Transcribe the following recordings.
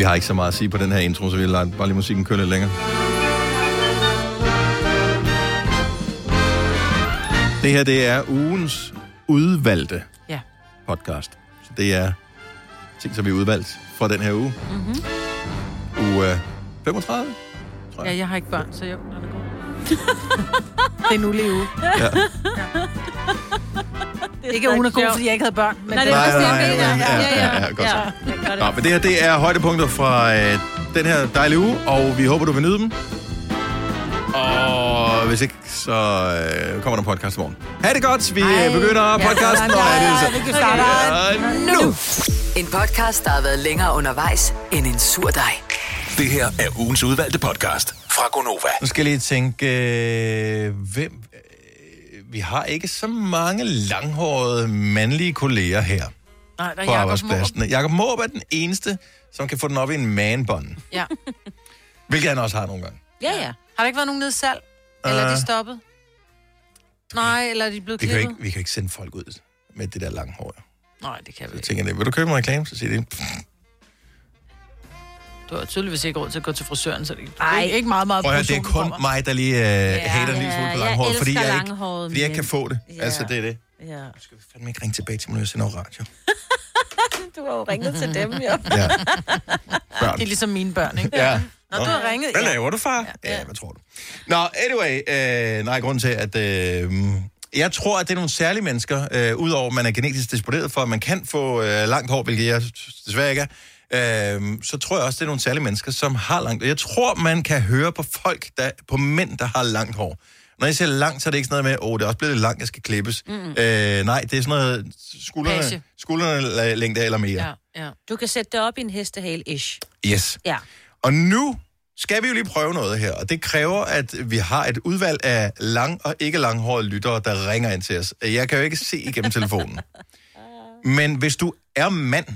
Vi har ikke så meget at sige på den her intro, så vi lader bare lige musikken køre lidt længere. Det her, det er ugens udvalgte Ja. podcast. Så det er ting, som vi har udvalgt fra den her uge. Mm-hmm. Uge øh, 35. Ja, jeg har ikke børn, så god. det er en ulig uge. Ja. Ikke at ugen er god, fordi jeg ikke havde børn. Men Nej, det er Nej, også det, nej, jeg nej, mener. ja, ja, ja, godt. ja. Gør det. Nå, men det her, det er højdepunkter fra øh, den her dejlige uge, og vi håber, du vil nyde dem. Og hvis ikke, så øh, kommer der en podcast i morgen. Ha' det godt. Vi Ej. Ej. begynder podcasten. Ja, og er det ja, vi kan starte. Ja, nu. En podcast, der har været længere undervejs end en sur dej. Det her er ugens udvalgte podcast fra Gonova. Nu skal jeg lige tænke, øh, hvem... Øh, vi har ikke så mange langhårede mandlige kolleger her Nej, der er på Jacob arbejdspladsen. Jakob Måb er den eneste, som kan få den op i en manbånd. Ja. Hvilket han også har nogle gange. Ja, ja. Har der ikke været nogen nede salg? Eller er de stoppet? Nej, eller er de blevet Vi kan, klippet? ikke, vi kan ikke sende folk ud med det der lange hår. Nej, det kan vi Så ikke. tænker jeg, vil du købe en reklame? Så siger de, Du har tydeligvis ikke råd til at gå til frisøren, så det er ikke, ikke meget, meget prøv at det er kun kommer. mig, der lige øh, ja, hater en lille smule på langhåret, fordi jeg, ikke, fordi jeg ikke kan få det. Ja. Altså, det er det. Ja. Jeg skal fandme ikke ringe tilbage til mig, når jeg sender radio. Du har jo ringet til dem, jo. Ja. Børn. Det er ligesom mine børn, ikke? Ja. Nå, du har ringet. Hvad Ja. laver du, far? Ja, ja hvad tror du? Nå, anyway, øh, nej, grund til, at øh, jeg tror, at det er nogle særlige mennesker, øh, udover at man er genetisk disponeret for, at man kan få øh, langt hår, hvilket jeg desværre ikke er, øh, så tror jeg også, det er nogle særlige mennesker, som har langt Jeg tror, man kan høre på folk, der, på mænd, der har langt hår. Når jeg siger langt, så er det ikke sådan noget med, åh, oh, det er også blevet langt, jeg skal klippes. Mm. Øh, nej, det er sådan noget skuldrene, Page. skuldrene længde eller mere. Ja, ja. Du kan sætte det op i en hestehale-ish. Yes. Ja. Og nu skal vi jo lige prøve noget her, og det kræver, at vi har et udvalg af lang- og ikke langhårede lyttere, der ringer ind til os. Jeg kan jo ikke se igennem telefonen. Men hvis du er mand,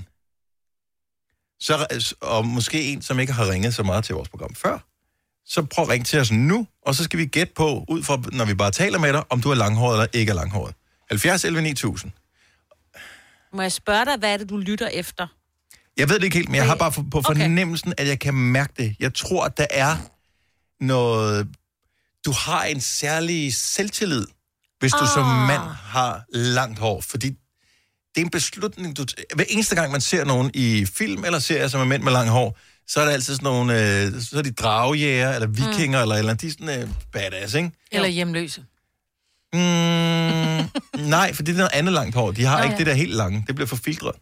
så, og måske en, som ikke har ringet så meget til vores program før, så prøv at ringe til os nu, og så skal vi gætte på, ud fra, når vi bare taler med dig, om du er langhåret eller ikke er langhåret. 70 11 9000. Må jeg spørge dig, hvad er det, du lytter efter? Jeg ved det ikke helt, men jeg har bare på Okay. fornemmelsen, at jeg kan mærke det. Jeg tror, at der er noget... Du har en særlig selvtillid, hvis du som Ah. mand har langt hår, fordi det er en beslutning, du... Hver eneste gang, man ser nogen i film eller serier, som er mænd med langt hår, så er der altid sådan nogle... Øh, så er de dragjæger, eller vikinger, mm. eller, eller de er sådan øh, badass, ikke? Eller hjemløse. Mm, nej, for det er noget andet langt hår. De har Nå, ikke ja. det der helt lange. Det bliver for filtret.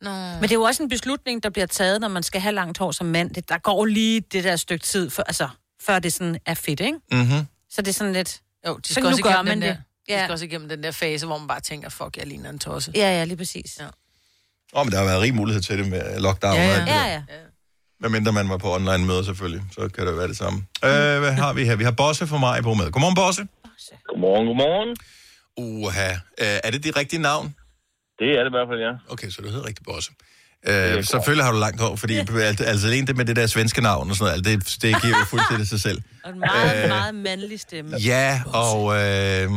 Nå. Men det er jo også en beslutning, der bliver taget, når man skal have langt hår som mand. Det, der går lige det der stykke tid, for, altså, før det sådan er fedt, ikke? Mm-hmm. Så det er sådan lidt... Jo, de Så skal nu også gør igennem man den der, Ja. skal også igennem den der fase, hvor man bare tænker, fuck, jeg ligner en tosse. Ja, ja, lige præcis. Ja. Ja, Åh, oh, men der har været rig mulighed til det med lockdown. Ja, og ja. der. ja. ja. Hvad mindre man var på online møder selvfølgelig, så kan det være det samme. Øh, hvad har vi her? Vi har Bosse fra mig på med. Godmorgen, Bosse. Godmorgen, godmorgen. Uha. Øh, er det dit rigtige navn? Det er det i hvert fald, ja. Okay, så du hedder rigtig Bosse. Øh, selvfølgelig har du langt hår, fordi alt- altså alene det med det der svenske navn og sådan noget, alt det, det giver jo fuldstændig sig selv. Og en meget, meget mandlig stemme. Ja, og... Øh, øh,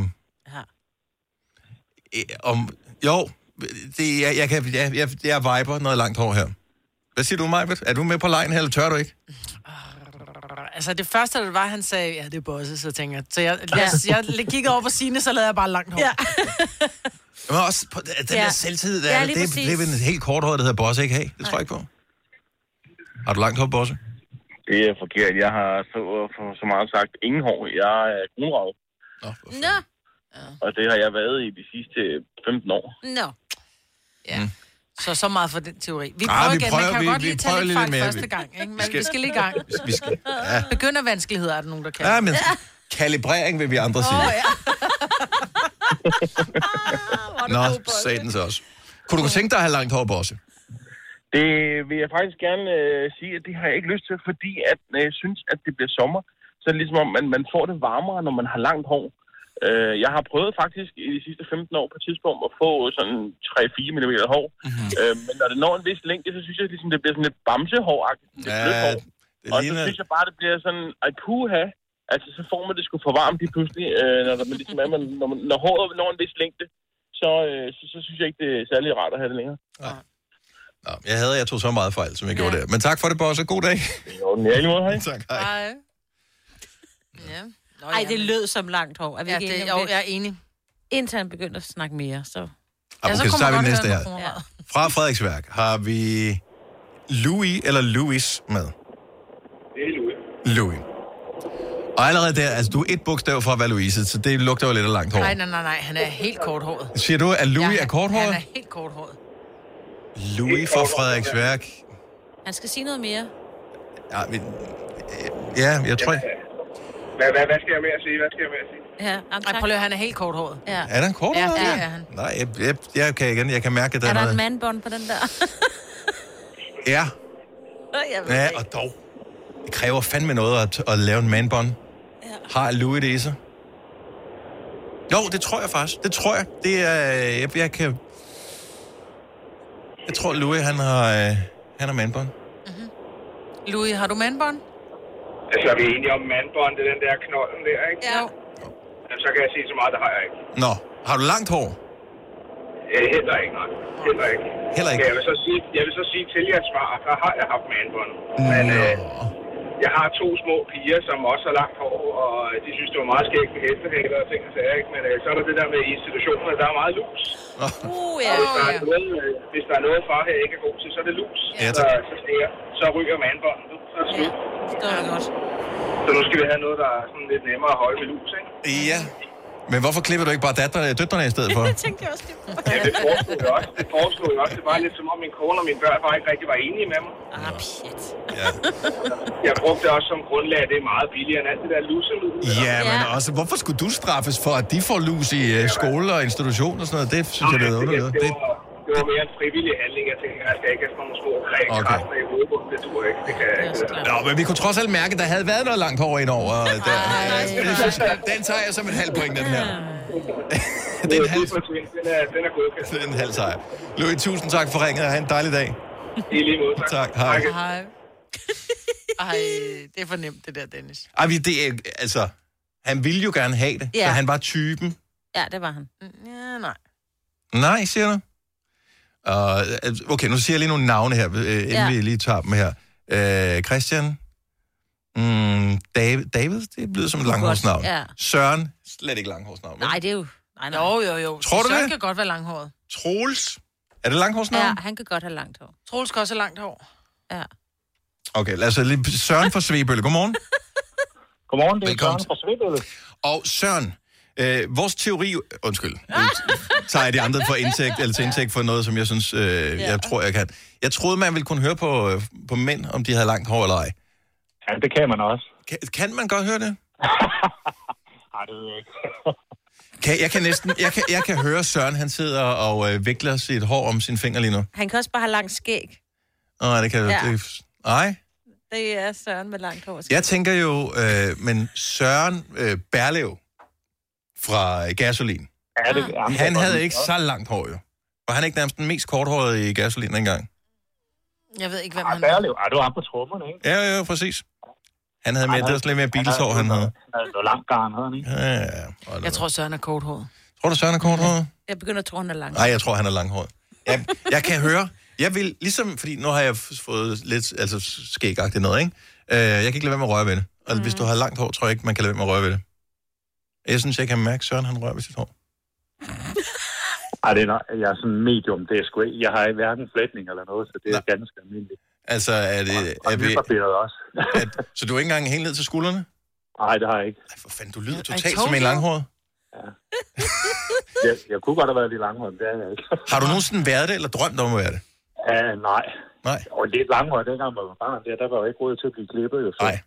om, jo, det, jeg, jeg, kan, jeg, jeg, jeg viber noget langt hår her. Hvad siger du, Majbet? Er du med på lejen her, eller tør du ikke? Altså det første, der var, han sagde, ja, det er Bosse, så tænker jeg. Så jeg, jeg, jeg, jeg kiggede over på Signe, så lavede jeg bare langt hår. Ja. Men også på den Ja. der selvtid, der, Ja, det, præcis. det er en helt kort hår, der hedder Bosse, ikke? Hey, det tror jeg ikke på. Har du langt hår, Bosse? Det er forkert. Jeg har så, for så meget sagt ingen hår. Jeg er kronravet, Nå, for og det har jeg været i de sidste 15 år. nå. Ja. Så så meget for den teori. Vi Ah, prøver vi igen. prøver- Man kan vi- godt vi lige tage lidt lidt fejl mere. første Vi- gang, ikke? Men skal- vi skal lige i gang. Vi skal, ja. Begyndervanskeligheder er der nogen, der kan. ja, men kalibrering vil vi andre sige. Nå, satans også. Kunne du tænke dig at have langt hår, Bosse? Det vil jeg faktisk gerne øh, sige, at det har jeg ikke lyst til, fordi at, øh, jeg synes, at det bliver sommer. Så er det ligesom om, man, man får det varmere, når man har langt hår. Øh, jeg har prøvet faktisk i de sidste 15 år på et tidspunkt at få sådan 3-4 mm hår. Mm-hmm. Øh, men når det når en vis længde, så synes jeg, ligesom, det bliver sådan lidt bamsehåragtigt. Ja, hår. det Og så synes jeg bare, det bliver sådan, ej puha, altså så får man det sgu for varmt lige pludselig, øh, når, der, man ligesom er, man, når, man, når håret når en vis længde, så, øh, så, så synes jeg ikke, det er særlig rart at have det længere. Nå, jeg havde, jeg tog så meget fejl, som jeg ja. gjorde der. Men tak for det, Bosse. God dag. Jo, ja, i måde, hej. tak, hej. Hej. Ja. Nå, Ej, det lød som langt hår. Er vi Ja, ikke det, enige om jo, jeg er enig. Indtil han begyndte at snakke mere, så... Ja, okay, så tager man vi næste her. Ja. Fra Frederiksværk har vi Louis eller Louis med. Det er Louis. Louis. Og allerede der, altså du er et bogstav fra at være Louise, så det lugter jo lidt af langt hår. Nej, nej, nej, nej, han er helt korthåret. Siger du, at Louis Ja, er korthåret? Han er helt korthåret. Louis fra Frederiksværk. Han skal sige noget mere. Ja, vi, ja jeg tror... Hvad, hvad, hvad skal jeg mere sige? Hvad skal jeg mere sige? Ja, jamen, Ej, prøv lige at han er helt korthåret. Ja. Er der en korthåret? Ja, det er han. Nej, jeg, jeg, jeg, kan igen, jeg kan mærke, at der Er er, der en noget... mandbånd på den der? Ja, ja, og dog. Det kræver fandme noget at, at lave en manbånd. Ja. Har Louis det i sig? Jo, det tror jeg faktisk. Det tror jeg. Det er... Jeg, jeg kan... Jeg tror, Louis, han har, øh, han har manbånd. Louis, har du mandbånd? Altså, er vi enige om mandbånd, det er den der knolden der, ikke? Ja. Jamen, så kan jeg sige så meget, det har jeg ikke. Nå, har du langt hår? Øh, heller ikke, nej. Heller ikke. Heller ikke? Jeg vil så sige, jeg vil så sige til jeres svar, der har jeg haft mandbånd. Men øh, Nå. jeg har to små piger, som også har langt hår, og de synes, det var meget skægt med hestehæler og ting og sager, ikke? Men øh, så er der det der med i institutionerne, der er meget lus. Uh, Og ja. hvis, der er noget, øh, hvis der er noget, far her ikke er god til, så er det lus. Ja, så, tak. så, stiger, så ryger mandbåndet. Så er det slut. Det godt. Så nu skal vi have noget, der er sådan lidt nemmere at holde med lus, ikke? Ja. Men hvorfor klipper du ikke bare datterne, døtrene i stedet for? Det tænkte jeg også. Det. Ja, det foreslog jeg også. Det foreslog jeg også. Det var lidt som om min kone og mine børn bare ikke rigtig var enige med mig. Ah, pjat. Ja, Jeg brugte det også som grundlag, at det er meget billigere end alt det der lusemiddel. ja men Ja. også, hvorfor skulle du straffes for, at de får lus i uh, skole og institution og sådan noget? Det synes jeg, det er det, underligt. det, Det, var, det var mere en frivillig handling. Jeg tænkte, jeg skal ikke have sådan nogle små Okay. rækkræfter i hovedet. Det tror jeg ikke. Det kan jeg er ikke. Nå, men vi kunne trods alt mærke, at der havde været noget langt hår indover. og Der, jeg synes, den tager jeg som en halv point, den her. det er en halv, Den er, den er godkendt. det er en halv sejr. Louis, tusind tak for ringet, og have en dejlig dag. I lige måde, tak. Tak, hej. Hej. Ej, det er for nemt, det der, Dennis. Ej, vi- det er, altså, han ville jo gerne have det, Ja. så han var typen. Ja, det var han. Ja, nej. Nej, siger du? Uh, okay, nu siger jeg lige nogle navne her, øh, inden Ja. vi lige tager dem her. Uh, Christian. Mm, David, David, det lyder som et langhårsnavn. Ja. Søren, slet ikke langhårsnavn. Nej, det er jo... Nej, nej. Jo, jo, jo. Tror du Søren det? kan godt være langhåret. Troels, er det langhårsnavn? Ja, han kan godt have langt hår. Troels skal også have langt hår. Ja. Okay, lad os lige... Søren fra Svebølle, godmorgen. Godmorgen, det er Velkommen. Søren fra Svebølle. Og Søren, øh, vores teori... Undskyld, tager jeg de andre for indtægt, eller til indtægt for noget, som jeg synes, øh, jeg tror, jeg kan. Jeg troede, man ville kunne høre på, øh, på mænd, om de havde langt hår eller ej. Ja, det kan man også. Kan, kan man godt høre det? Nej, det ved jeg ikke. Kan, jeg, kan næsten, jeg, kan, jeg kan høre Søren, han sidder og øh, vikler sit hår om sin finger lige nu. Han kan også bare have langt skæg. Nej, det kan Ja. det, Nej. Det er Søren med langt hår. Jeg tænker jo, øh, men Søren øh, Berlev fra Gasolin, Ja, det, jamen, han havde ikke så langt hår jo. Var han ikke nærmest den mest korthårede i Gasolin engang? Jeg ved ikke, hvem Ja, han er. Ja, du var ham på trommerne, ikke? Ja, ja, præcis. Han havde mere, det var lidt mere bilshår, han havde. Han havde noget langt garn, havde han ikke? Ja, ja, ja. Jeg tror, Søren er korthåret. tror du, Søren er korthåret? Jeg begynder at tro, han er langt. Nej, jeg tror, han er langhåret. Jeg, jeg kan høre, jeg vil ligesom, fordi nu har jeg fået lidt, altså skægagtigt noget, ikke? Øh, jeg kan ikke lade være med at røre ved det. Og mm. hvis du har langt hår, tror jeg ikke, man kan lade være med at røre ved det. Jeg synes, jeg kan mærke, at Søren han rører ved sit hår. Ej, det er, nok- jeg er sådan medium. Det er sgu ikke, jeg har ikke hverken flætning eller noget, så det er Nej. ganske almindeligt. Altså, er det... Og Er vi, også. er, så du er ikke engang helt ned til skuldrene? Nej, det har jeg ikke. Ej, for fanden, du lyder I totalt som en langhåret. Jeg, jeg kunne godt have været lidt langhåret, det er jeg ikke. Har du nogensinde været det, eller drømt om at være det? Ja, nej. Nej. Og lidt langhåret, dengang man var barn, der, der var jo ikke råd til at blive klippet. Jo, så. Nej.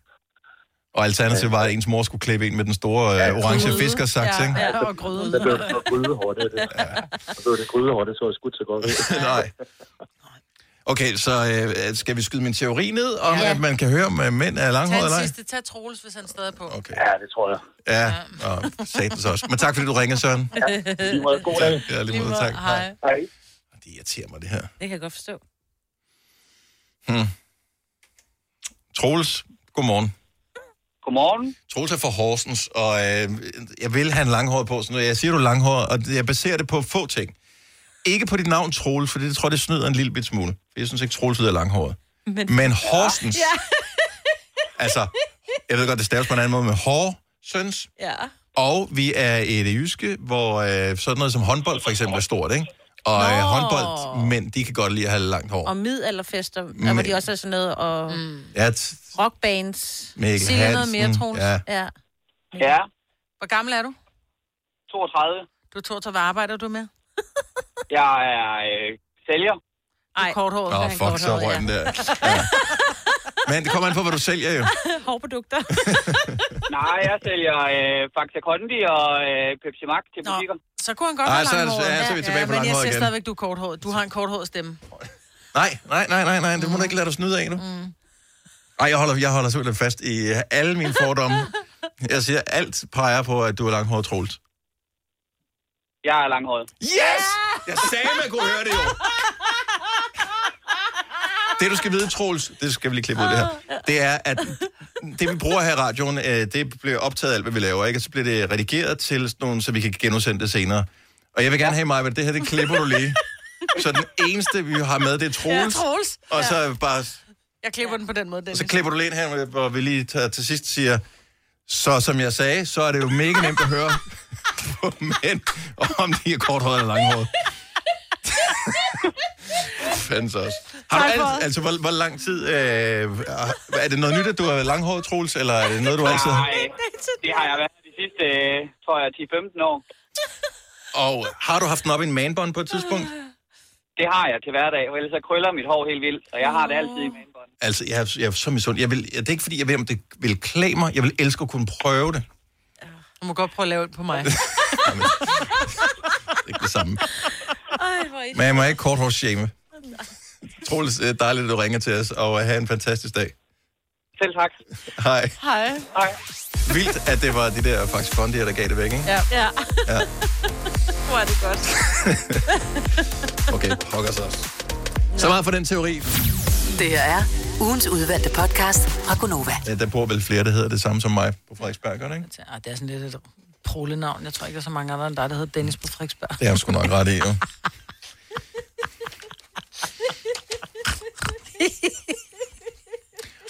Og alternativet var, at ens mor skulle klippe en med den store øh, orange Gryde. fiskersaks, ja, ikke? Ja, og gryde. Så blev det grydehår, det er det. Ja. Så blev det grydehår, det så jeg skudt så godt. Nej. Okay, så øh, skal vi skyde min teori ned, om Ja. at man kan høre, om øh, mænd er Tag langhåret eller ej? sidste. Tag Troels, hvis han stadig er på. Okay. Ja, det tror jeg. Ja, og satans også. Men tak, fordi du ringede, Søren. Lige måde, god dag. Ja, lige måde, tak. Hej. Hej. Det irriterer mig, det her. Det kan jeg godt forstå. Troels, godmorgen. Godmorgen. Troels er fra Horsens, og øh, jeg vil have en langhåret på. Så når jeg siger, du er langhåret, og jeg baserer det på få ting. Ikke på dit navn, Troels, for det tror jeg, det snyder en lille bit smule. For jeg synes ikke, Troels lyder langhåret. Men, men Horsens... Ja. altså, jeg ved godt, det staves på en anden måde med Horsens. Ja. Og vi er i det jyske, hvor øh, sådan noget som håndbold for eksempel er stort, ikke? Og øh, håndboldmænd, de kan godt lide at have langt hår. Og middelalderfester, der hvor de også er sådan noget, og mm. Ja, t- rockbands. Mikkel Sig lige noget mere, Hansen, Troels. ja. ja. Ja, Hvor gammel er du? 32. Du tror, hvad arbejder du med? Jeg er øh, sælger. Ej. Korthåret. Åh, oh, fuck, så røg den der. Ja. Men det kommer an på, hvad du sælger jo. Hårprodukter. Nej, jeg sælger øh, Faxa Kondi og øh, Pepsi Max til Nå. butikker. Så kunne han godt Ej, have så er- langhåret. ja, så er vi tilbage på men jeg langhåret siger igen. stadigvæk, du er korthåret. Du har en korthåret stemme. Nej, nej, nej, nej, nej, det må du ikke lade dig snyde af nu. Mm. Ej, jeg holder, jeg holder simpelthen fast i alle mine fordomme. Jeg siger, alt peger på, at du er langhåret Troels. Jeg er langhåret. Yes! Jeg sagde, man kunne høre det jo. Det, du skal vide, Troels, det skal vi lige klippe ud det her, det er, at det, vi bruger her i radioen, øh, det bliver optaget alt, hvad vi laver, ikke? Og så bliver det redigeret til sådan nogle, så vi kan genudsende det senere. Og jeg vil gerne have mig, at det her, det klipper du lige. Så den eneste, vi har med, det er Troels. Ja, Troels. Og så bare Jeg klipper den på den måde, Dennis. så klipper du lige ind her, hvor vi lige tager, til sidst siger, så som jeg sagde, så er det jo mega nemt at høre på mænd, om de er korthåret eller langhåret. Fandens også. Har du alt, altså, hvor, hvor lang tid... Øh, er det noget nyt, at du er langhåret, Troels, eller er det noget, du altid har? Nej, det har jeg været de sidste, øh, tror jeg, 10-15 år. Og har du haft den op i en manbånd på et tidspunkt? Det har jeg til hverdag, for ellers så krøller mit hår helt vildt, og jeg har det altid i manbånd. Altså, jeg, er- jeg er så misund. Jeg vil, det er ikke, fordi jeg ved, om det vil klæde mig. Jeg vil elske at kunne prøve det. Du må godt prøve at lave det på mig. Det er ikke det samme. Ej, hvor er Men jeg må ikke korthårsshame. Troels, det er dejligt, at du ringer til os, og have en fantastisk dag. Selv tak. Hej. Hej. Hej. Vildt, at det var de der faktisk kondier, der gav det væk, ikke? Ja. Ja. Ja. Hvor er det godt. Okay, pokker så også. Så meget for den teori. Det her er ugens udvalgte podcast fra Gonova. Ja, der bor vel flere, der hedder det samme som mig på Frederiksberg, gør det ikke? Ah, det er sådan lidt et prolenavn. Jeg tror ikke, der er så mange andre end dig, der hedder Dennis på Frederiksberg. Det er jeg sgu nok ret i, jo.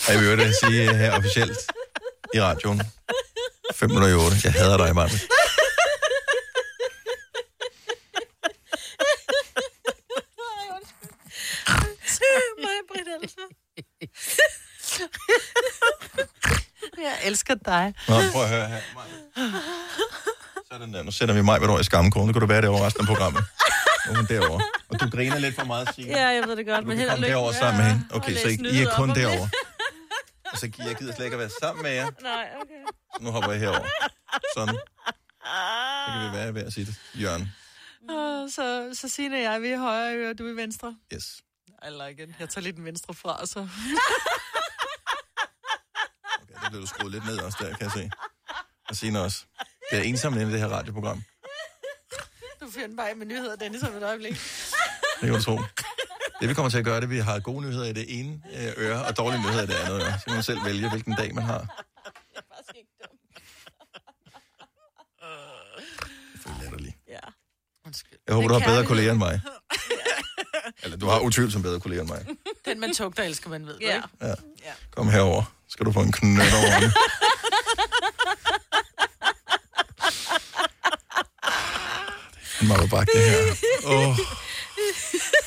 Og jeg vil jo det sige her officielt i radioen. 5 minutter i 8. Jeg hader dig, Martin. Jeg elsker dig. Nå, prøv at høre her. Sådan der. Nu sætter vi mig over i skamkronen. Nu kan du være derovre resten af programmet. Nu er hun derovre. Og du griner lidt for meget, Signe. Ja, jeg ved det godt, Du men kan held og komme lykke. derover sammen med hende. Og Okay, så I, I er kun derovre. Og så jeg gider slet ikke at være sammen med jer. Nej, okay. Så nu hopper jeg herover. Sådan. Så kan vi være ved at sige det. Jørgen. Så, så Signe og jeg, vi er højre øre, du er i venstre. Yes. I like it. Jeg tager lige den venstre fra, så... Okay, det blev du skruet lidt ned også der, kan jeg se. Og Signe også. Det er ensomt inde i det her radioprogram. Du finder bare med nyheder, Dennis, om et øjeblik. Det kan du tro. Det vi kommer til at gøre, det er, at vi har gode nyheder i det ene øh, øre, og dårlige nyheder i det andet øre. Så kan man selv vælge, hvilken dag man har. Det er for latterligt. Ja. Undskyld. Jeg håber, Det du er har bedre kolleger end mig. Eller du har utvivlsomt bedre kolleger end mig. Den man tugter elsker man ved, Ja. ikke? Ja. Kom herover. Skal du få en knøt over det. Det er bare det her. Åh. Oh.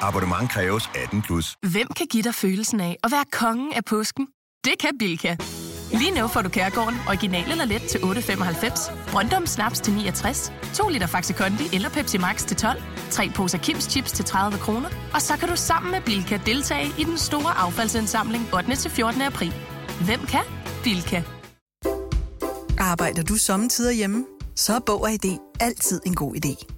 Abonnement kræves 18 plus. Hvem kan give dig følelsen af at være kongen af påsken? Det kan Bilka! Lige nu får du Kærgården original eller let til 8.95, Brøndum Snaps til 69, 2 liter Faxi Kondi eller Pepsi Max til 12, 3 poser Kims Chips til 30 kroner, og så kan du sammen med Bilka deltage i den store affaldsindsamling 8. til 14. april. Hvem kan? Bilka. Arbejder du sommetider hjemme? Så er Bog og ID altid en god idé.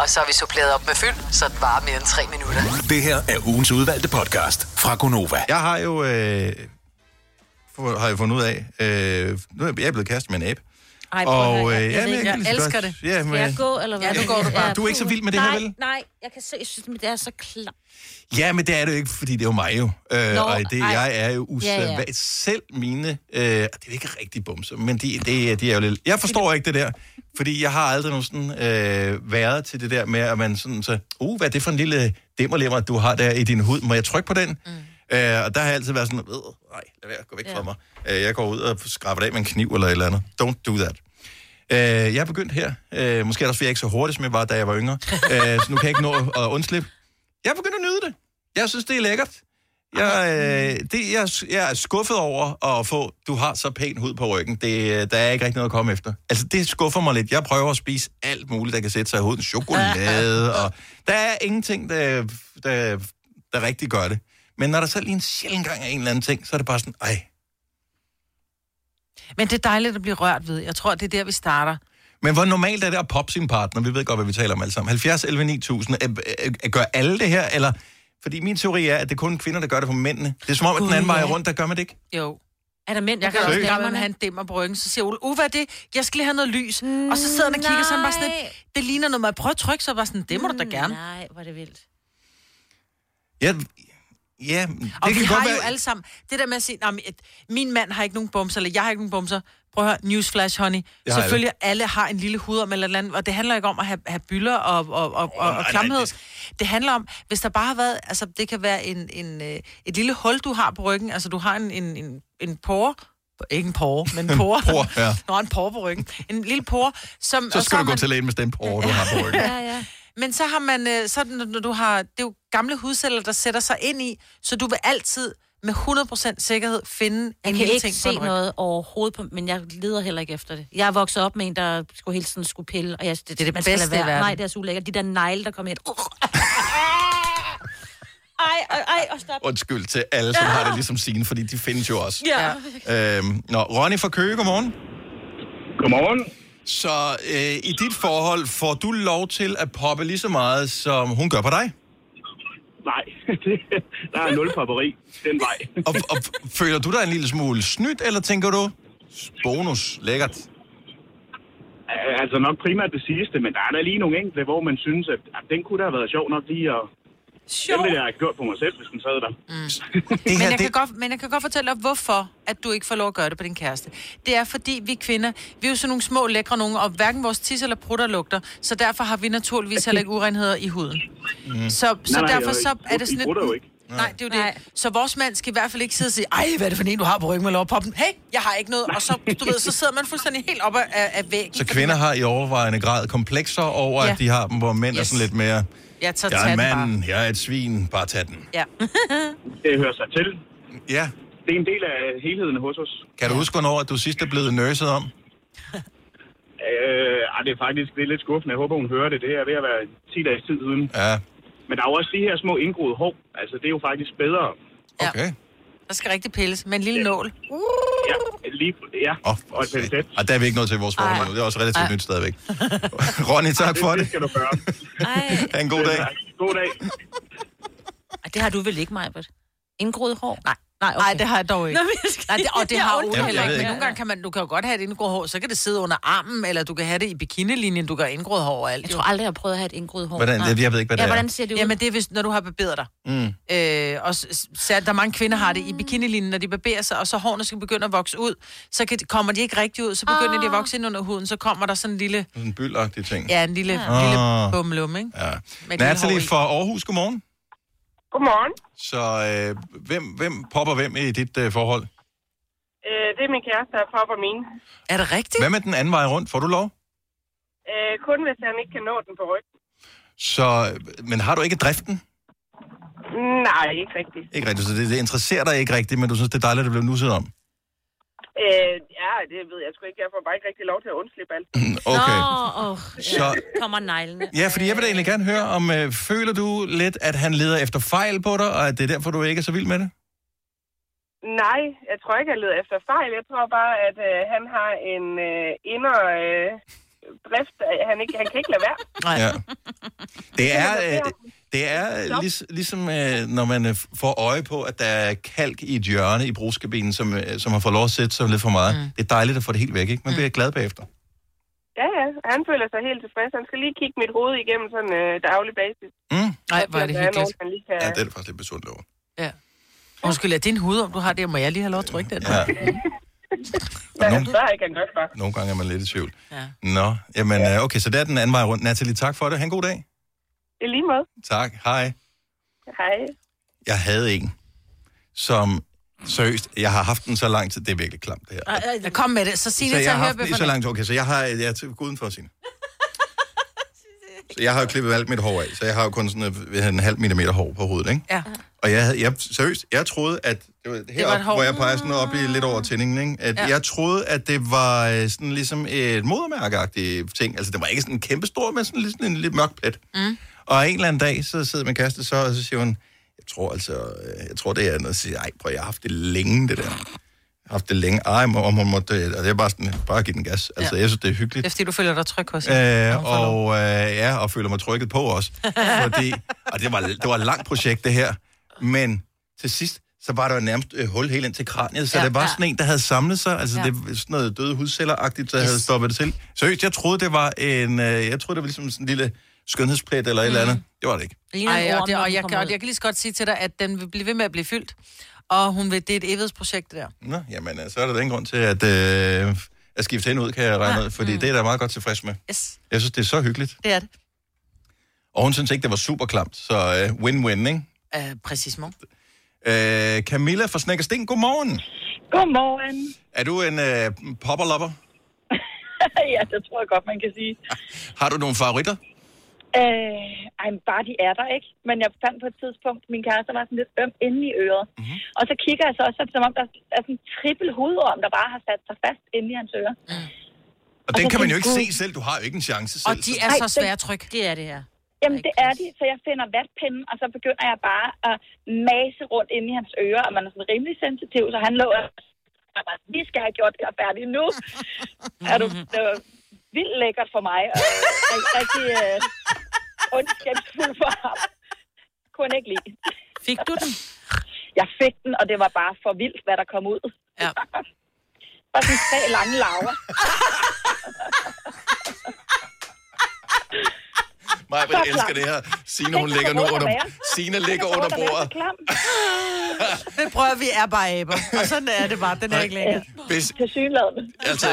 Og så har vi suppleret op med fyld, så det varer mere end tre minutter. Det her er ugens udvalgte podcast fra Gonova. Jeg har jo, øh, for, har jeg fundet ud af, øh, nu er jeg blevet kastet med en abe. Ej, jeg- jeg ja, men lige så elsker godt- det. Ja, Skal men, jeg gå, eller hvad? Ja, nu går du bare. Du er ikke så vild med det her, nej, vel? Nej, jeg kan se, jeg synes, det er så klart. ja, men det er det jo ikke, fordi det er jo mig jo. Øh, Nå, og det, ej. jeg er jo usædvanligt. Ja, Ja. Selv mine, øh, det er ikke rigtig bumser, men de, det, de er jo lidt... Jeg forstår ikke det der, fordi jeg har aldrig nogen sådan, øh, været til det der med, at man sådan så, uh, hvad er det for en lille dimmerlemmer, du har der i din hud? Må jeg trykke på den? Mm. Øh, og der har jeg altid været sådan, øh, nej, lad være, gå væk ja. fra mig. Øh, jeg går ud og skraber det af med en kniv eller et eller andet. Don't do that. Øh, jeg er begyndt her. Øh, måske er det også, fordi jeg ikke så hurtig, som jeg var, da jeg var yngre. øh, så nu kan jeg ikke nå at undslippe. Jeg er begyndt at nyde det. Jeg synes, det er lækkert. Jeg, øh, det, jeg, jeg er skuffet over at få, du har så pæn hud på ryggen. Det, øh, der er ikke rigtig noget at komme efter. Altså, det skuffer mig lidt. Jeg prøver at spise alt muligt, der kan sætte sig i huden. Chokolade, og der er ingenting, der, der, der rigtig gør det. Men når der så lige en sjældent gang er en eller anden ting, så er det bare sådan, ej. Men det er dejligt at blive rørt ved. Jeg tror, det er der, vi starter. Men hvor normalt er det at poppe sin partner? Vi ved godt, hvad vi taler om alle sammen. 70, 11, 9000. Er, er, er, gør alle det her, eller... Fordi min teori er, at det er kun kvinder, der gør det for mændene. Det er som om, at den anden vej rundt, der gør man det ikke. Jo. Er der mænd, Jeg kan også gammel have en dimmer på ryggen, så siger Ole, uh, hvad er det? Jeg skal lige have noget lys. Og så sidder han og kigger, så han bare sådan lidt, det ligner noget, man prøver at trykke, så jeg bare sådan, det må du da gerne. Nej, hvor er det vildt. Ja, ja det Og vi kan har godt jo være... alle sammen, det der med at sige, "Nå, men, et- min mand har ikke nogen bumser, eller jeg har ikke nogen bumser. Prøv at høre, newsflash, honey. Det har Selvfølgelig, alle har en lille hud om eller eller andet, og det handler ikke om at have, have byller og, og, og, og, og nej, klamhed. det- Det handler om, hvis der bare har været, altså det kan være en, en, øh, et lille hul, du har på ryggen, altså du har en, en, en, en pore, ikke en pore, men en pore. Pore, ja. Nå, en pore på ryggen. En lille pore, som... Så skal har du gå man- til lægen med den porre, du har på ryggen. Ja, ja. Men så har man, øh, så når du har, det er jo gamle hudceller, der sætter sig ind i, så du vil altid med 100% sikkerhed finde Jeg en kan lille ikke ting se på en ryg. noget overhovedet, på, men jeg leder heller ikke efter det. Jeg er vokset op med en, der skulle hele tiden skulle pille, og jeg, det, Det er det man skal bedste i være. Nej, det er så ulækkert. De der negle, der kommer ind. Ej, ej, ej, og stop. Undskyld til alle, som har det ligesom sine, fordi de findes jo også. Ja. Øhm, nå, Ronny fra Køge, godmorgen. Godmorgen. Så øh, i dit forhold, får du lov til at poppe lige så meget, som hun gør på dig? Nej, det, der er nul favorit den vej. Og, og føler du dig en lille smule snydt, eller tænker du, bonus, lækkert? Altså nok primært det sidste, men der er der lige nogle enkelte, hvor man synes, at, at den kunne da have været sjov nok lige at... Sjov. Den ville jeg have gjort på mig selv, hvis den sad der. Mm. Det Men her, jeg, det, kan godt, men jeg kan godt fortælle dig, hvorfor at du ikke får lov at gøre det på din kæreste. Det er fordi, vi kvinder, vi er jo sådan nogle små lækre nogen, og hverken vores tis eller prutter lugter, så derfor har vi naturligvis heller ikke urenheder i huden. Mm. Så, så Nej, nej, derfor så er det sådan lidt... ikke. Nej, det er jo det. Så vores mand skal i hvert fald ikke sidde og sige, ej, hvad er det for en, du har på ryggen med lov at poppe den? Hey, jeg har ikke noget. Og så, du ved, så sidder man fuldstændig helt oppe af, af væggen. så kvinder har i overvejende grad komplekser over, Ja. at de har dem, hvor mænd yes. er sådan lidt mere... Jeg tager Jeg er en mand, jeg er et svin, bare tag den. Ja. Det hører sig til. Ja. Det er en del af helheden hos os. Kan du huske, hvornår at du sidst er blevet nørset om? Øh, ej, det er faktisk det er lidt skuffende. Jeg håber, hun hører det. Det er ved at være 10 dages tid siden. Ja, Men der er jo også de her små indgroede hår. Altså, det er jo faktisk bedre. okay. Der skal rigtig pilles med en lille nål. Ja, lige, ja. Oh, og et penslet. Og der er vi ikke nået til vores forhold. nu. Det er også relativt Ej. nyt stadigvæk. Ronny, tak for Det det. skal du gøre. Ej. Ha' en god dag. God dag. Ej, det har du vel ikke, Majbert? Indgroet hår? Nej. Nej, okay. Nej, det har jeg dog ikke. Nå, men jeg skal- Nej, det, og det har Ole heller ikke. Men ikke. nogle gange kan man, du kan jo godt have et indgroet hår, så kan det sidde under armen, eller du kan have det i bikinilinjen, du kan have indgroet hår og alt. Jeg tror aldrig, jeg har prøvet at have et indgroet hår. Hvordan, det, jeg ved ikke, hvad det Ja, er. hvordan ser det ud? Jamen det er, hvis, når du har barberet dig. Mm. Øh, og så, der er mange kvinder har det i bikinilinjen, når de barberer sig, og så hårene skal begynde at vokse ud. Så kan, kommer de ikke rigtig ud, så begynder de at vokse ind under huden, så kommer der sådan en lille, en byldagtig ting. ja, en lille, Ah. lille bumlum, ikke? Ja. Natalie fra Aarhus, godmorgen. Godmorgen. Så øh, hvem, hvem popper hvem i dit øh, forhold? Øh, det er min kæreste, der popper mine. Er det rigtigt? Hvad med den anden vej rundt? Får du lov? Øh, kun hvis han ikke kan nå den på ryggen. Så, men har du ikke driften? Nej, ikke rigtigt. Ikke rigtigt, så det, det interesserer dig ikke rigtigt, men du synes, det er dejligt, at det blev nusset om. Øh, ja, det ved jeg sgu ikke. Jeg får bare ikke rigtig lov til at undslippe alt. Okay. Nå, åh, Så- ja. kommer neglene. Ja, fordi jeg vil da egentlig gerne høre, om øh, føler du lidt, at han leder efter fejl på dig, og at det er derfor, du ikke er så vild med det? Nej, jeg tror ikke, jeg leder efter fejl. Jeg tror bare, at øh, han har en øh, indre øh, drift. at Han, ikke, han kan ikke lade være. Nej. Ja. Det er, øh, det er lig, ligesom, øh, når man øh, får øje på, at der er kalk i et hjørne i brugskabinen, som, øh, som har fået lov at sætte sig lidt for meget. Mm. Det er dejligt at få det helt væk, ikke? Man bliver glad bagefter. Ja, ja. Han føler sig helt tilfreds. Han skal lige kigge mit hoved igennem sådan øh, daglig basis. Mm. Nej, hvor er det hyggeligt. kan... Ja, det er det faktisk lidt besundt over. Ja. Undskyld, er det en hud, om du har det? Må jeg lige have lov at trykke den? Ja. Men nogen- så er ikke godt. Nogle gange er man lidt i tvivl. Ja. Nå, jamen øh, okay, så det er den anden vej rundt. Natalie, tak for det. Ha' en god dag. I lige måde. Tak, hej. Hej. Jeg havde en, som seriøst, jeg har haft den så lang tid, det er virkelig klamt det her. Jeg kom med det, så sig så det til jeg at har høre haft den i så langt, okay, så jeg har, jeg er til gå udenfor sin. Så jeg har jo klippet alt mit hår af, så jeg har jo kun sådan en, en halv millimeter hår på hovedet, ikke? Ja. Og jeg, havde, jeg, seriøst, jeg troede, at det var var heroppe, hår. hvor jeg peger sådan op i lidt over tændingen, ikke? At Ja. jeg troede, at det var øh, sådan ligesom et modermærkeagtigt ting. Altså, det var ikke sådan en kæmpe stor, men sådan, lidt- sådan en lidt mørk plet. Mm. Og en eller anden dag, så sidder min kæreste så, og så siger hun, jeg tror altså, øh, jeg tror det er noget, siger jeg, ej, prøv, jeg har haft det længe, det der. Jeg har haft det længe. Ej, må- om hun måtte, og det er bare sådan, bare give den gas. Altså, Ja. jeg synes, det er hyggeligt. Det er fordi, du føler dig tryg hos hende. Øh, og øh, ja, og føler mig trykket på også. Fordi, og det var, det var et langt projekt, det her. Men til sidst, så var der jo nærmest øh, hul helt ind til kraniet, så Ja, det var ja. sådan en, der havde samlet sig. Altså, ja. det var sådan noget døde hudceller-agtigt, der yes. havde stoppet det til. Seriøst, jeg troede, det var en, øh, jeg troede, det var ligesom sådan en lille skønhedsplet eller et eller andet. Det var det ikke. Ej, og, det, og, jeg, kan- og jeg kan lige så godt sige til dig, at den vil blive ved med at blive fyldt. Og hun vil, det er et evighedsprojekt, det der. Nå, jamen, øh, så er der ingen grund til at, øh, at skifte hende ud, kan jeg regne ud, fordi det er da meget godt tilfreds med. Yes. Jeg synes, det er så hyggeligt. Det er det. Og hun synes ikke, det var super klamt, så øh, win-win, ikke? Uh, præcis, mor. Øh, Camilla fra Snækkersten, godmorgen. Godmorgen. Er du en øh, popperlopper? ja, det tror jeg godt, man kan sige. Har du nogle favoritter? Øh, ej, bare de er der, ikke? Men jeg fandt på et tidspunkt, min kæreste var sådan lidt øm inde i øret. Mhm. Mm-hmm. Og så kigger jeg så også, som om, der er sådan en trippel hudorm, der bare har sat sig fast inde i hans øre. Og, Og den kan man jo ikke jeg, se selv. Du har jo ikke en chance selv. Og de er så svære at trykke. Det er det her. Jamen, det er de, så jeg finder vatpinden, og så begynder jeg bare at mase rundt inde i hans øre, og man er sådan rimelig sensitiv, så han lå og vi skal have gjort det her færdigt nu. er du, det var vildt lækkert for mig, og rigtig, rigtig øh, ondskabsfuld for ham. Kunne ikke lide. Fik du den? Jeg fik den, og det var bare for vildt, hvad der kom ud. Ja. Bare sådan tre lange laver. Vil Så elsker det her. Signe, hun ligger nu under. Signe ligger under bordet. Men prøv at vi er bare aber. Og sådan er det bare. Den er ikke længere. Hvis, Til synlædende. altså,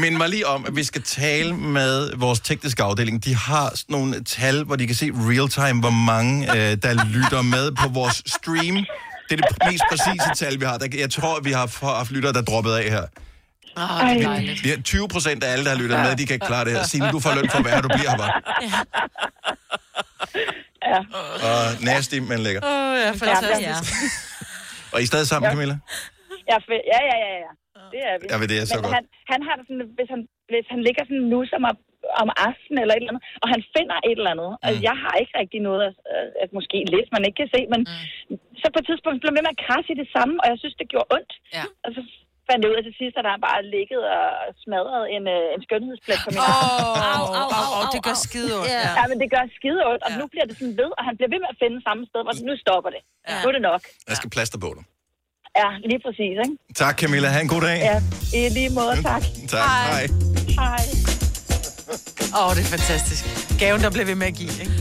mind mig lige om, at vi skal tale med vores tekniske afdeling. De har sådan nogle tal, hvor de kan se real time, hvor mange, øh, der lytter med på vores stream. Det er det mest præcise tal, vi har. Jeg tror, vi har haft lyttere, der er droppet af her. Åh, det er. Vi har 20 procent af alle, der har lyttet med, de kan ikke klare det her. Signe, du får løn for at være her, du bliver her bare. Ja. Og nasty, men lækker. Åh, ja, fantastisk. Og I er stadig sammen, Ja. Camilla? Ja, ja, ja, ja, ja. Det er vi. Ja, men det er så Men godt. Han, han har det sådan, hvis han, hvis han ligger sådan nu som om, om aftenen eller et eller andet, og han finder et eller andet. Mm. Altså, jeg har ikke rigtig noget, at, at måske lidt, man ikke kan se, men mm. så på et tidspunkt blev han ved med at krasse i det samme, og jeg synes, det gjorde ondt. Ja. Og så fandt jeg ud af til sidst, at der bare ligget og smadret en, øh, en skønhedsplet på min Åh, arm. au, au, au, au, det gør skide ondt. Ja. Ja. men det gør skide ondt, og Ja. nu bliver det sådan ved, og han bliver ved med at finde samme sted, hvor nu stopper det. Ja. Nu er det nok. Jeg skal plaster på dig. Ja, lige præcis, ikke? Tak, Camilla. Ha' en god dag. Ja, i lige måde, tak. Tak. Hej. Hej. Åh, det er fantastisk. Gaven, der blev ved med at give, ikke?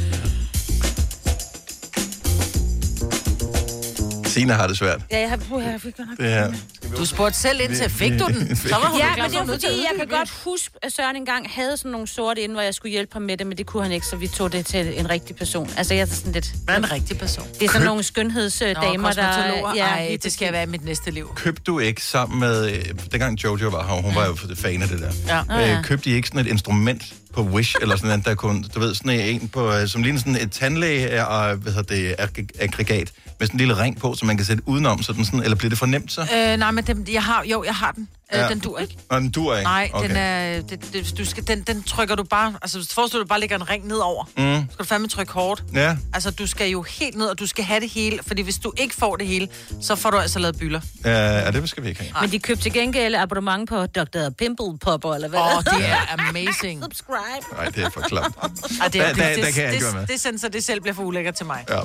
Signe har det svært. Ja, jeg har, puh, jeg fik godt nok. Det her. Du spurgte selv ind til, fik du den? Så var hun Ja, men det til fordi, jeg kan godt huske, at Søren engang havde sådan nogle sorte inde, hvor jeg skulle hjælpe ham med det, men det kunne han ikke, så vi tog det til en rigtig person. Altså, jeg er sådan lidt... Hvad er en rigtig person? Det er sådan nogle skønhedsdamer, der... Ja, Ja, Ej, det skal jeg være i mit næste liv. Købte du ikke sammen med... Øh, dengang Jojo var her, hun var jo fan af det der. Ja. Nå, ja. Øh, købte I ikke sådan et instrument, på Wish, eller sådan noget, der kunne, du ved, sådan en på, øh, som ligner sådan et tandlæge, og, hvad hedder det, ag- aggregat, med sådan en lille ring på, som man kan sætte udenom, så den sådan, eller bliver det for nemt så? Øh, nej, men dem, jeg har, jo, jeg har den. Øh, Ja. Den dur ikke. Nå, den dur ikke? Nej, okay. den er, det, det, du skal, den, den trykker du bare, altså forestil dig, du bare lægger en ring nedover. Mm. Skal du fandme trykke hårdt. Ja. Altså, du skal jo helt ned, og du skal have det hele, fordi hvis du ikke får det hele, så får du altså lavet byller. Ja, ja, det skal vi ikke have. Men de købte til gengæld abonnement på Dr. Pimple Popper, eller hvad? Åh, oh, det er amazing. Subscribe. Nej, det er for klamt. Ej, det, Der- det, der- det, det, kan jeg ikke være med. det, det, det, så det selv bliver for ulækkert til mig. Ja.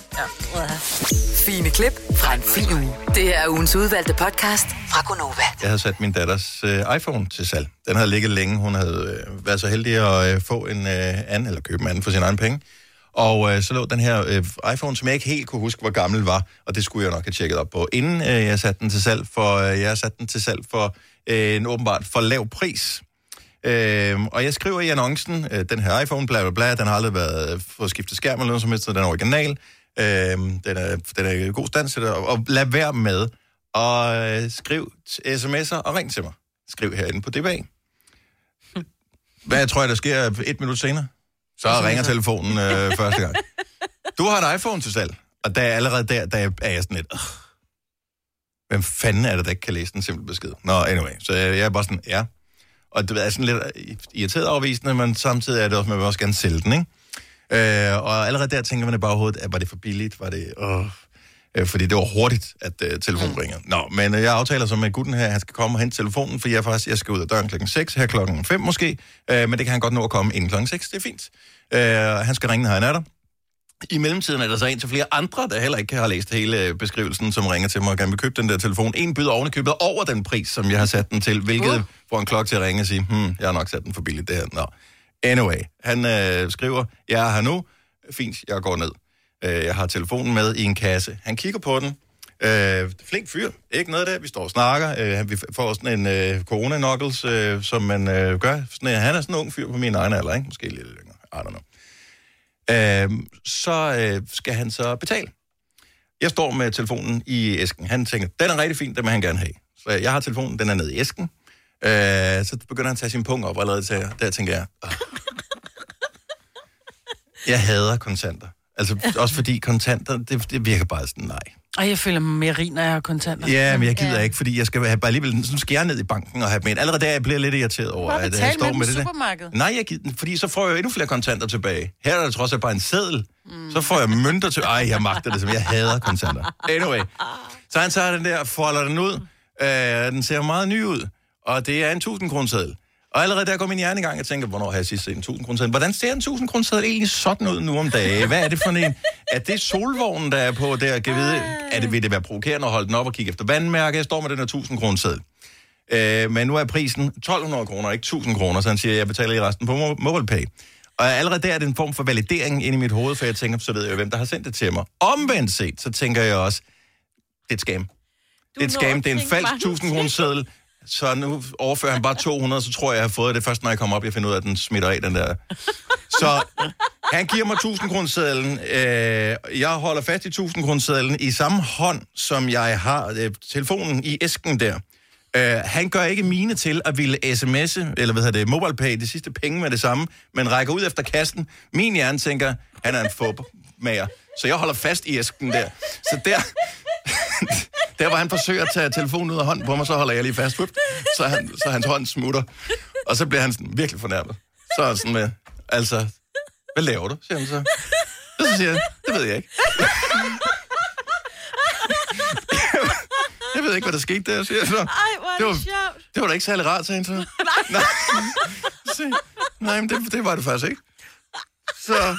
Fine klip fra en fin uge. Det er ugens udvalgte podcast fra Gonova. Jeg havde sat min datters øh, iPhone til salg. Den havde ligget længe. Hun havde øh, været så heldig at øh, få en øh, anden, eller købe en anden for sin egen penge. Og øh, så lå den her øh, iPhone, som jeg ikke helt kunne huske, hvor gammel var, og det skulle jeg nok have tjekket op på, inden øh, jeg satte den til salg, for øh, jeg satte den til salg for øh, en åbenbart for lav pris. Øh, og jeg skriver i annoncen, øh, den her iPhone, bla bla bla, den har aldrig været øh, fået skiftet skærm eller noget som helst, så den er original. Øh, den, er, den er i god stand til det, og, og lad være med at øh, skriv sms'er og ring til mig. Skriv herinde på DBA. Hvad tror jeg, der sker et minut senere? Så ringer telefonen øh, første gang. Du har et iPhone til salg, og der er allerede der, der er jeg sådan lidt... Øh, hvem fanden er det, der ikke kan læse den simple besked? Nå, anyway, så jeg, jeg er bare sådan, ja. Og det er sådan lidt irriteret afvisende, men samtidig er det også, man vil også gerne sælge den, ikke? Øh, og allerede der tænker man i baghovedet, at var det for billigt? Var det... Øh, øh, fordi det var hurtigt, at øh, telefonen mm. ringer. Nå, men øh, jeg aftaler så med gutten her, at han skal komme og hente telefonen, for jeg, faktisk, jeg skal ud af døren klokken 6, her klokken 5 måske, øh, men det kan han godt nå at komme inden klokken 6, det er fint. Øh, han skal ringe, når han er der. I mellemtiden er der så en til flere andre, der heller ikke har læst hele øh, beskrivelsen, som ringer til mig og gerne vil købe den der telefon. En byder oven i købet over den pris, som jeg har sat den til, hvilket uh. får en klokke til at ringe og sige, hmm, jeg har nok sat den for billigt det her. Nå. Anyway, han øh, skriver, jeg er her nu, fint, jeg går ned. Øh, jeg har telefonen med i en kasse. Han kigger på den. Øh, flink fyr, ikke noget der. Vi står og snakker. Øh, vi får sådan en øh, corona-knuckles, øh, som man øh, gør. Sådan, øh, han er sådan en ung fyr på min egen alder, ikke? Måske lidt yngre. I don't know. Øh, så øh, skal han så betale. Jeg står med telefonen i æsken. Han tænker, den er rigtig fin, den vil han gerne have. Så jeg har telefonen, den er nede i æsken. Øh, så begynder han at tage sin punkt op, og allerede til, der tænker jeg, "Åh." jeg hader kontanter. Altså også fordi kontanter, det, det virker bare sådan, nej. Og jeg føler mig mere rig, når jeg har kontanter. Ja, men jeg gider ja. ikke, fordi jeg skal have bare alligevel, så skal jeg ned i banken og have dem ind. Allerede der jeg bliver lidt irriteret over, Bare at jeg står med med det der. supermarkedet. Nej, jeg gider, fordi så får jeg jo endnu flere kontanter tilbage. Her er der trods alt bare en seddel. Mm. Så får jeg mønter til... Ej, jeg magter det, som jeg hader kontanter. Anyway. Så han tager den der, folder den ud. Øh, den ser meget ny ud. Og det er en 1000 kroner seddel. Og allerede der går min hjerne i gang og tænker, hvornår har jeg sidst set en 1000 kroner? Hvordan ser en 1000 kroner egentlig sådan ud nu om dagen? Hvad er det for en? Er det solvognen, der er på der? Kan vide, er det, vil det være provokerende at holde den op og kigge efter vandmærke? Jeg står med den her 1000 kroner. Øh, men nu er prisen 1200 kroner, ikke 1000 kroner, så han siger, at jeg betaler i resten på Mo- MobilePay. Og allerede der er det en form for validering inde i mit hoved, for jeg tænker, så ved jeg jo, hvem der har sendt det til mig. Omvendt set, så tænker jeg også, det er et scam. Det er et scam, det er en falsk mange 1000 kroner seddel. Så nu overfører han bare 200, så tror jeg, jeg har fået det først, når jeg kommer op, jeg finder ud af, at den smitter af, den der. Så han giver mig 1000 kronersedlen. Øh, jeg holder fast i 1000 kronersedlen i samme hånd, som jeg har øh, telefonen i æsken der. Øh, han gør ikke mine til at ville sms'e, eller hvad hedder det, MobilePay, de sidste penge med det samme, men rækker ud efter kassen. Min hjerne tænker, han er en fubmager. Så jeg holder fast i æsken der. Så der, der hvor han forsøger at tage telefonen ud af hånden på mig, så holder jeg lige fast. Whoop. Så, han, så hans hånd smutter. Og så bliver han sådan virkelig fornærmet. Så er han sådan med, altså, hvad laver du, siger han så. Så siger jeg, det ved jeg ikke. Jeg ved ikke, hvad der skete der, siger jeg så. Ej, det, var, det var da ikke særlig rart, sagde han så. Nej. Så, nej, men det, det var det faktisk ikke. Så,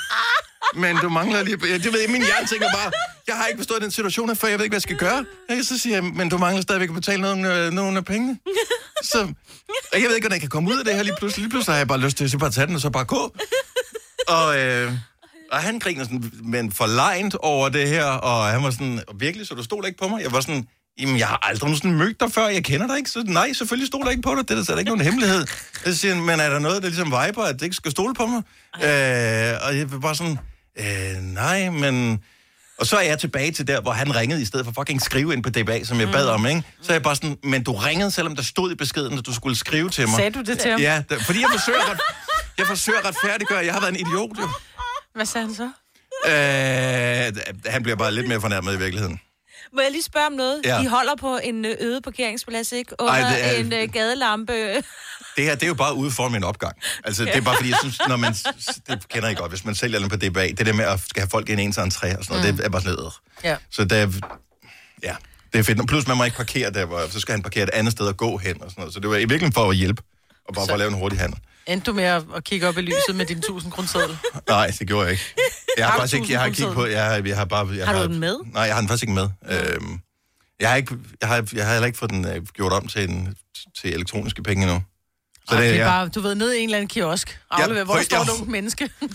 men du mangler lige... Ja, det ved jeg, min hjerne tænker bare, jeg har ikke forstået den situation her før, jeg ved ikke, hvad jeg skal gøre. Ja, Så siger jeg, men du mangler stadigvæk at betale nogle, øh, nogle af pengene. Så, jeg ved ikke, hvordan jeg kan komme ud af det her lige pludselig. Lige pludselig har jeg bare lyst til at bare tage den og så bare gå. Og, øh, og han griner sådan, men forlegnet over det her, og han var sådan, virkelig, så du stod ikke på mig? Jeg var sådan, jamen, jeg har aldrig nogensinde mødt dig før, jeg kender dig ikke, så nej, selvfølgelig stod der ikke på dig, det er da slet ikke nogen hemmelighed. Så siger han, men er der noget, der ligesom viber, at det ikke skal stole på mig? Øh, og jeg var bare sådan, øh, nej, men... Og så er jeg tilbage til der, hvor han ringede, i stedet for fucking skrive ind på DBA, som jeg bad om, ikke? Så er jeg bare sådan, men du ringede, selvom der stod i beskeden, at du skulle skrive til mig. Sagde du det til ham? Ja, der, fordi jeg forsøger at, Jeg forsøger at retfærdiggøre. Jeg har været en idiot, jo. Hvad sagde han så? Øh, han bliver bare lidt mere fornærmet i virkeligheden. Må jeg lige spørge om noget? Ja. De holder på en øde parkeringsplads, ikke? Under Ej, Ej, det er- en øh, gadelampe. Det her, det er jo bare ude for min opgang. Altså, det er bare fordi, jeg synes, når man... Det kender I godt, hvis man sælger den på DBA. Det der med at skal have folk ind i ens entré og sådan noget, mm. det er bare sådan lidt... øh. Ja. Så det er, ja, det er fedt. Plus, man må ikke parkere der, hvor, så skal han parkere et andet sted og gå hen og sådan noget. Så det var i virkeligheden for at hjælpe, og bare for at lave en hurtig handel. Endte du med at, kigge op i lyset med din 1000 kroner Nej, det gjorde jeg ikke. Jeg har, Har faktisk ikke, jeg har kigget på, jeg, har- jeg har bare... Jeg Har du den med? Nej, jeg har den faktisk ikke med. Øhm, jeg har, ikke, jeg, har, jeg har heller ikke fået den øh, gjort om til, en, til elektroniske penge endnu. Så det, det, er ja. bare, du ved, ned i en eller anden kiosk. Aflever, hvor prøv- der står et ungt menneske.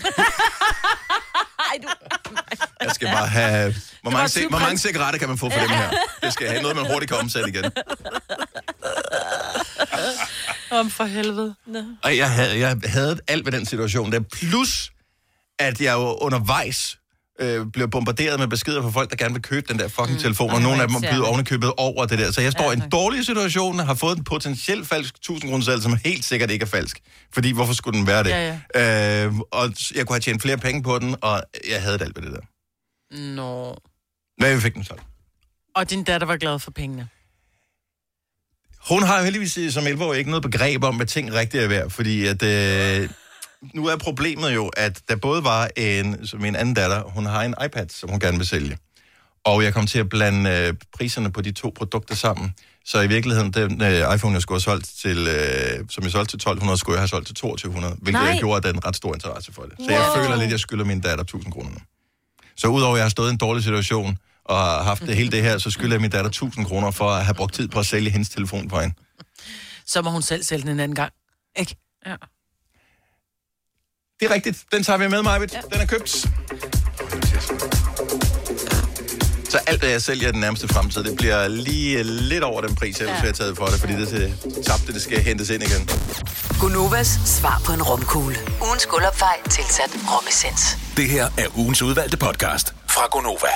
Jeg skal bare have... Hvor mange, cig- 20 hvor mange cigaretter kan man få for dem her? Det skal have noget, man hurtigt kan omsætte igen. Om for helvede. Nå. Og jeg havde, jeg havde alt ved den situation der. Plus, at jeg jo undervejs øh, blev bombarderet med beskeder fra folk, der gerne vil købe den der fucking mm. telefon, og Ej, nogle af dem irriterende. ovenikøbet over det der. Så jeg står i en dårlig situation, har fået en potentielt falsk 1000 kroner selv, som helt sikkert ikke er falsk. Fordi hvorfor skulle den være det? Ja, ja. Øh, og jeg kunne have tjent flere penge på den, og jeg havde det alt ved det der. Nå. Men vi fik den solgt. Og din datter var glad for pengene. Hun har jo heldigvis som 11 ikke noget begreb om, hvad ting rigtigt er værd, fordi at, øh, nu er problemet jo, at der både var en, som min anden datter, hun har en iPad, som hun gerne vil sælge. Og jeg kom til at blande øh, priserne på de to produkter sammen. Så i virkeligheden, den øh, iPhone, jeg skulle have solgt til, øh, som jeg solgte til 1200, skulle jeg have solgt til 2200, hvilket Nej. jeg gjorde, at der er en ret stor interesse for det. Så jeg Wow. føler lidt, at jeg skylder min datter 1000 kroner nu. Så udover at jeg har stået i en dårlig situation, og har haft det hele det her, så skylder jeg min datter 1000 kroner for at have brugt tid på at sælge hendes telefon på hende. Så må hun selv sælge den en anden gang. Ikke? Ja. Det er rigtigt. Den tager vi med, Majbet. Ja. Den er købt. Så alt, hvad jeg sælger i den nærmeste fremtid, det bliver lige lidt over den pris, jeg Ja. har taget for det, fordi det til tabte, det skal hentes ind igen. Gunovas svar på en romkugle. Ugens guldopfej tilsat romessens. Det her er ugens udvalgte podcast fra Gonova.